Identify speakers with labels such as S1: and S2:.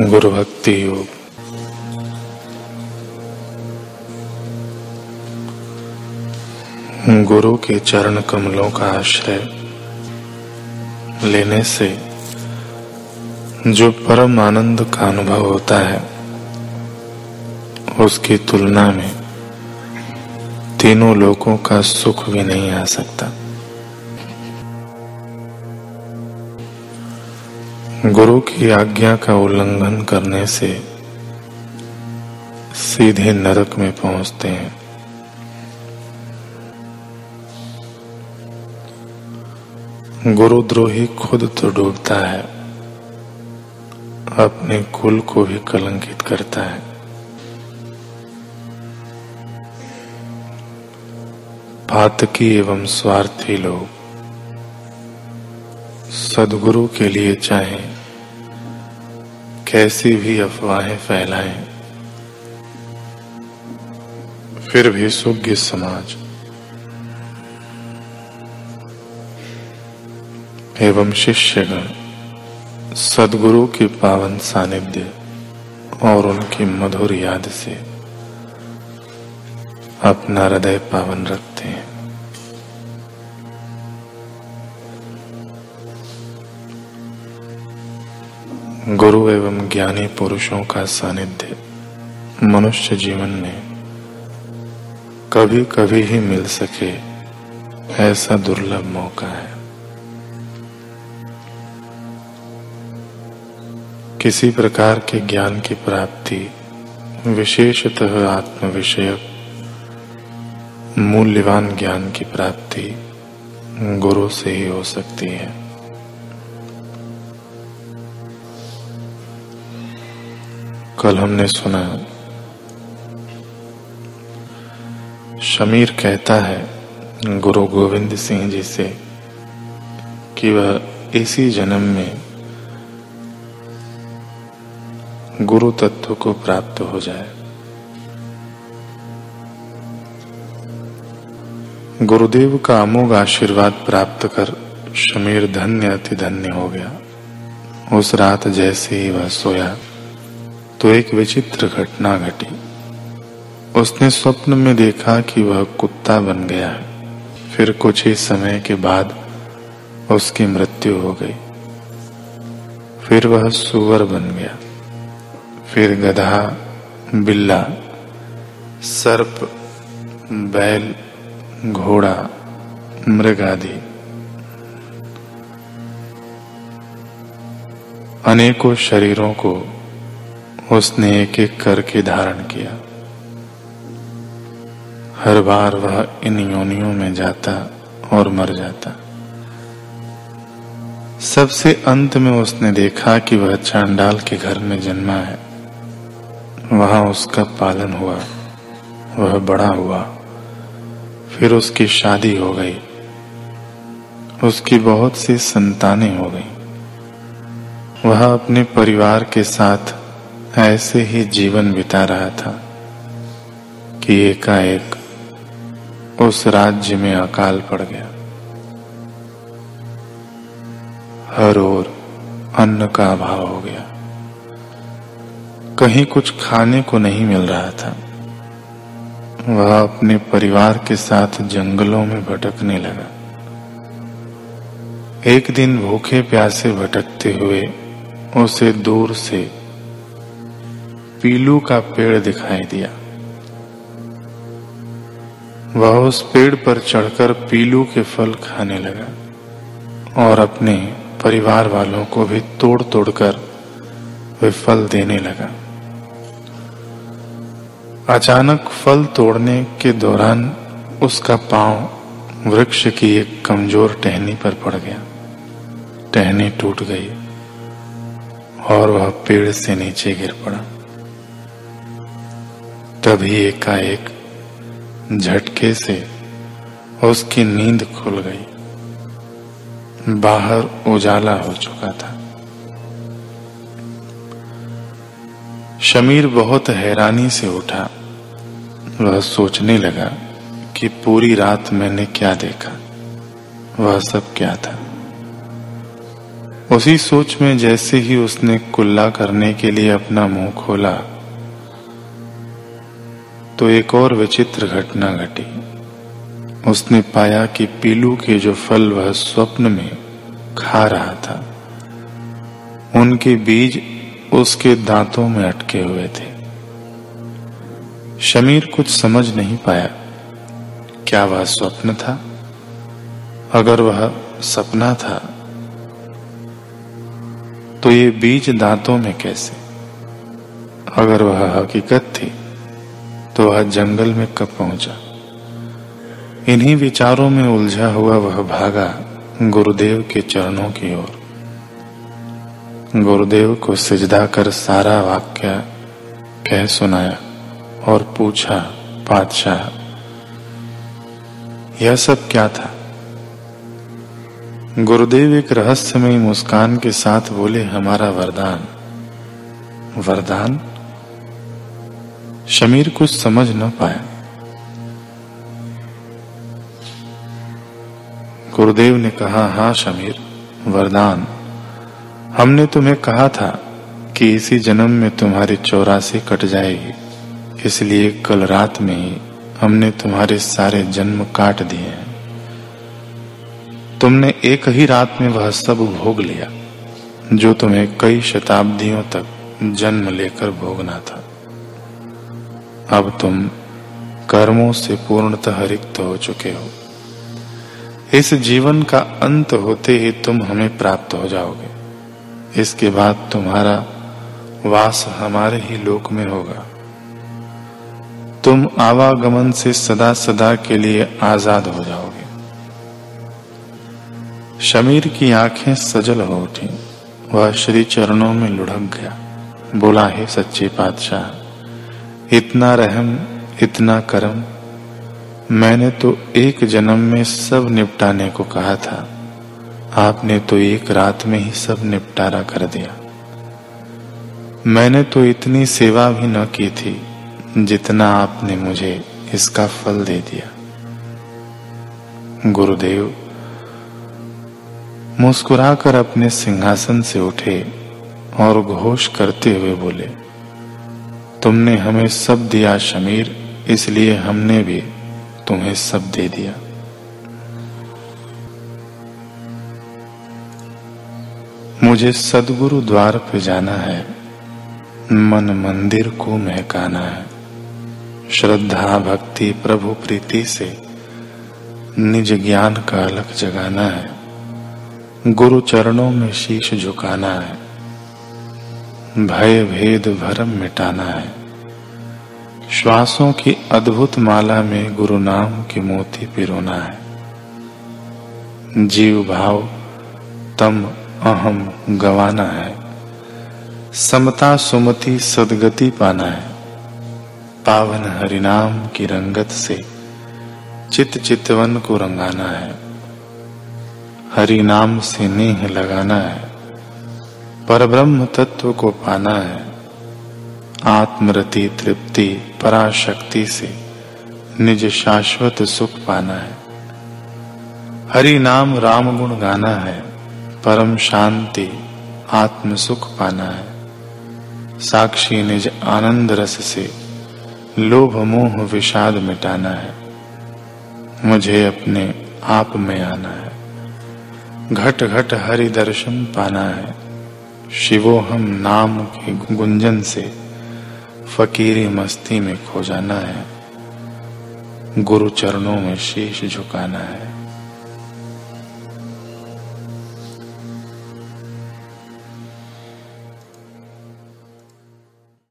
S1: गुरु भक्ति योग। गुरु के चरण कमलों का आश्रय लेने से जो परम आनंद का अनुभव होता है, उसकी तुलना में तीनों लोगों का सुख भी नहीं आ सकता। गुरु की आज्ञा का उल्लंघन करने से सीधे नरक में पहुँचते हैं। गुरुद्रोही खुद तो डूबता है, अपने कुल को भी कलंकित करता है। पातकी एवं स्वार्थी लोग सदगुरु के लिए चाहे, कैसी भी अफवाहें फैलाएँ, फिर भी सुज्ञ समाज। एवं शिष्यगण, सदगुरु के पावन सानिध्य और उनकी मधुर याद से अपना हृदय पावन रखते हैं। गुरु एवं ज्ञानी पुरुषों का सानिध्य मनुष्य जीवन में कभी कभी ही मिल सके ऐसा दुर्लभ मौका है। किसी प्रकार के ज्ञान की प्राप्ति विशेषतः आत्म विषयक मूल्यवान ज्ञान की प्राप्ति गुरु से ही हो सकती है। कल हमने सुना, शमीर कहता है, गुरु गोविंद सिंह जी से, कि वह इसी जन्म में गुरु तत्व को प्राप्त हो जाए। गुरुदेव का अमोघ आशीर्वाद प्राप्त कर शमीर धन्य, अति धन्य हो गया। उस रात जैसे ही वह सोया तो एक विचित्र घटना घटी। उसने स्वप्न में देखा कि वह कुत्ता बन गया है। फिर कुछ ही समय के बाद उसकी मृत्यु हो गई। फिर वह सुअर बन गया। फिर गधा, बिल्ला, सर्प, बैल, घोड़ा, मृग आदि। अनेकों शरीरों को उसने एक एक करके धारण किया। हर बार वह इन योनियों में जाता और मर जाता। सबसे अंत में उसने देखा कि वह चांडाल के घर में जन्मा है। वहाँ उसका पालन हुआ, वह बड़ा हुआ। फिर उसकी शादी हो गई। उसकी बहुत सी संतानें हो गई। वह अपने परिवार के साथ ऐसे ही जीवन बिता रहा था कि एकाएक उस राज्य में अकाल पड़ गया। हर ओर अन्न का अभाव हो गया। कहीं कुछ खाने को नहीं मिल रहा था। वह अपने परिवार के साथ जंगलों में भटकने लगा। एक दिन भूखे प्यासे भटकते हुए उसे दूर से पीलू का पेड़ दिखाई दिया। वह उस पेड़ पर चढ़कर पीलू के फल खाने लगा और अपने परिवार वालों को भी तोड़ तोड़कर वे फल देने लगा। अचानक फल तोड़ने के दौरान उसका पाँव वृक्ष की एक कमज़ोर टहनी पर पड़ गया। टहनी टूट गई और वह पेड़ से नीचे गिर पड़ा। तभी एकाएक झटके से उसकी नींद खुल गई। बाहर उजाला हो चुका था। शमीर बहुत हैरानी से उठा। वह सोचने लगा कि पूरी रात मैंने क्या देखा, वह सब क्या था। उसी सोच में जैसे ही उसने कुल्ला करने के लिए अपना मुँह खोला तो एक और विचित्र घटना घटी। उसने पाया कि पीलू के जो फल वह स्वप्न में खा रहा था, उनके बीज उसके दांतों में अटके हुए थे। शमीर कुछ समझ नहीं पाया, क्या वह स्वप्न था? अगर वह सपना था तो ये बीज दांतों में कैसे? अगर वह हकीकत थी तो वह जंगल में कब पहुँचा? इन्हीं विचारों में उलझा हुआ वह भागा गुरुदेव के चरणों की ओर। गुरुदेव को सिजदा कर सारा वाक्य कह सुनाया और पूछा, पातशाह, यह सब क्या था? गुरुदेव एक रहस्यमय मुस्कान के साथ बोले, हमारा वरदान वरदान शमीर कुछ समझ न पाया गुरुदेव ने कहा, हाँ शमीर, वरदान। हमने तुम्हें कहा था कि इसी जन्म में तुम्हारी चौरासी कट जाएगी। इसलिए कल रात में ही हमने तुम्हारे सारे जन्म काट दिए हैं। तुमने एक ही रात में वह सब भोग लिया, जो तुम्हें कई शताब्दियों तक जन्म लेकर भोगना था। अब तुम कर्मों से पूर्णतः रिक्त हो चुके हो। इस जीवन का अंत होते ही तुम हमें प्राप्त हो जाओगे। इसके बाद तुम्हारा वास हमारे ही लोक में होगा। तुम आवागमन से सदा सदा के लिए आज़ाद हो जाओगे। शमीर की आँखें सजल हो उठी। वह श्री चरणों में लुढ़क गया। बोला, है सच्चे पातशाह इतना रहम, इतना करम। मैंने तो एक जन्म में सब निपटाने को कहा था। आपने तो एक रात में ही सब निपटारा कर दिया। मैंने तो इतनी सेवा भी न की थी जितना आपने मुझे इसका फल दे दिया। गुरुदेव, मुस्कुराकर अपने सिंहासन से उठे और घोष करते हुए बोले तुमने हमें सब दिया शमीर, इसलिए हमने भी तुम्हें सब दे दिया। मुझे सदगुरु द्वार पे जाना है, मन मंदिर को महकाना है। श्रद्धा भक्ति प्रभु प्रीति से निज ज्ञान का अलग जगाना है। गुरु चरणों में शीश झुकाना है। भय भेद भरम मिटाना है। श्वासों की अद्भुत माला में गुरु नाम की मोती पिरोना है। जीव भाव तम अहम गवाना है। समता सुमति सदगति पाना है। पावन हरिनाम की रंगत से चित चितवन को रंगाना है। हरि नाम से नेह लगाना है। पर ब्रह्म तत्व को पाना है। आत्मरति तृप्ति, पराशक्ति से निज शाश्वत सुख पाना है। हरि नाम राम गुण गाना है, परम शांति आत्म सुख पाना है। साक्षी निज आनंद रस से लोभ मोह विषाद मिटाना है। मुझे अपने आप में आना है। घट घट हरि दर्शन पाना है। शिवो हम नाम के गुंजन से फकीरी मस्ती में खो जाना है। गुरु चरणों में शीश झुकाना है।